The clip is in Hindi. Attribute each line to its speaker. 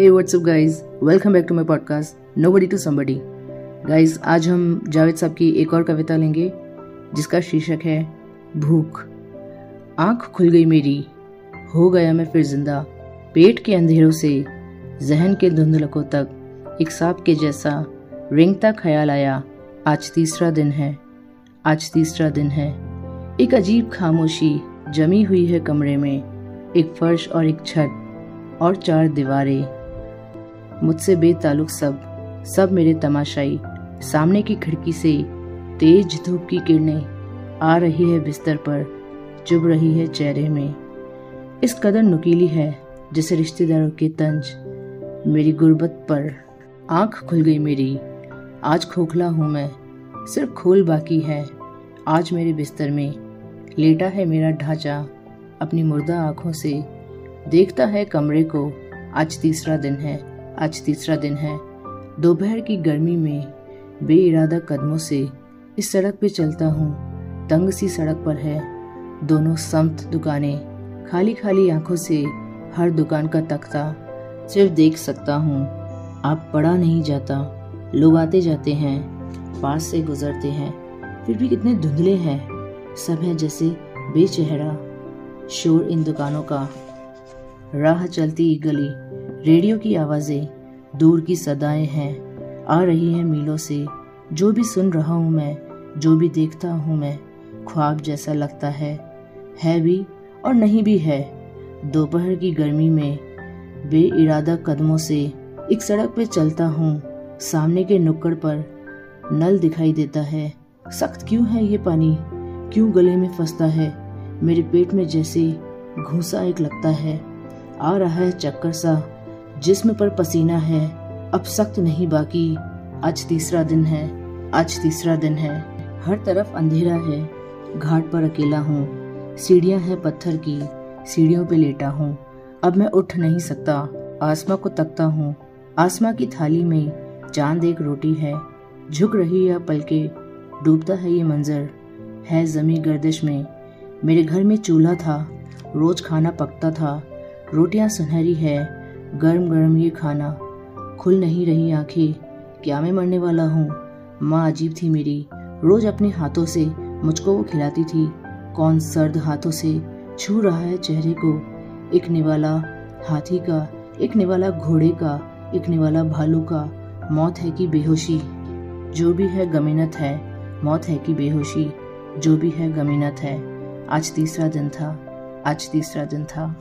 Speaker 1: Hey what's up guys welcome back to my podcast nobody to somebody guys आज हम जावेद साहब की एक और कविता लेंगे, जिसका शीर्षक है, भूख। आँख खुल गई मेरी, हो गया मैं फिर ज़िंदा। पेट के अंधेरों से, जहन के धुंधलकों तक, एक सांप के जैसा, रेंगता ख्याल आया, आज तीसरा दिन है, आज तीसरा दिन है। एक अजीब खामोशी जमी हुई है कमरे में, एक फर्श और एक छत, और चार दीवारें। मुझसे बेताल्लुक सब सब मेरे तमाशाई। सामने की खिड़की से तेज धूप की किरणें आ रही है बिस्तर पर, चुभ रही है चेहरे में। इस कदर नुकीली है, जैसे रिश्तेदारों के तंज मेरी गुर्बत पर आँख खुल गई मेरी। आज खोखला हूँ मैं, सिर्फ़ खोल बाकी है। आज मेरे बिस्तर में लेटा है मेरा ढांचा, अपनी मुर्दा आँखों से, देखता है कमरे को, आज तीसरा दिन है। आज तीसरा दिन है। दोपहर की गर्मी में बे इरादा कदमों से इस सड़क पे चलता हूँ। तंग सी सड़क पर है। दोनों समत दुकानें खाली खाली आँखों से हर दुकान का तख्ता सिर्फ़ देख सकता हूँ। आप पढ़ा नहीं जाता। लोग आते जाते हैं, पास से गुजरते हैं। फिर भी कितने धुंधले हैं। सब है जैसे बेचेहरा। शोर इन दुकानों का। राह चलती गली। रेडियो की आवाज़ें दूर की सदाएँ हैं। आ रही हैं मीलों से। जो भी सुन रहा हूँ मैं, जो भी देखता हूँ मैं, ख्वाब जैसा लगता है। है भी और नहीं भी है। दोपहर की गर्मी में बे इरादा कदमों से एक सड़क पे चलता हूँ। सामने के नुक्कड़ पर नल दिखाई देता है। सख्त क्यों है ये पानी? क्यों गले में फंसता है? मेरे पेट में जैसे घूसा एक लगता है। आ रहा है चक्कर सा। जिस्म पर पसीना है, अब सख्त नहीं बाकी। आज तीसरा दिन है, आज तीसरा दिन है। हर तरफ़ अंधेरा है, घाट पर अकेला हूँ। सीढ़ियाँ हैं पत्थर की, सीढ़ियों पे लेटा हूँ। अब मैं उठ नहीं सकता, आसमां को तकता हूँ। आसमां की थाली में चाँद एक रोटी है। झुक रही है पलके, डूबता है ये मंजर। है जमी गर्दिश में। मेरे घर में चूल्हा था, रोज खाना पकता था। रोटियाँ सुनहरी है गर्म गर्म ये खाना। खुल नहीं रही आँखें। क्या मैं मरने वाला हूँ? माँ अजीब थी मेरी। रोज अपने हाथों से मुझको वो खिलाती थी। कौन सर्द हाथों से छू रहा है चेहरे को? एक निवाला हाथी का, एक निवाला घोड़े का, एक निवाला भालू का। मौत है कि बेहोशी? जो भी है गमीनत है। मौत है कि बेहोशी? जो भी है गमीनत है। आज तीसरा दिन था। आज तीसरा दिन था।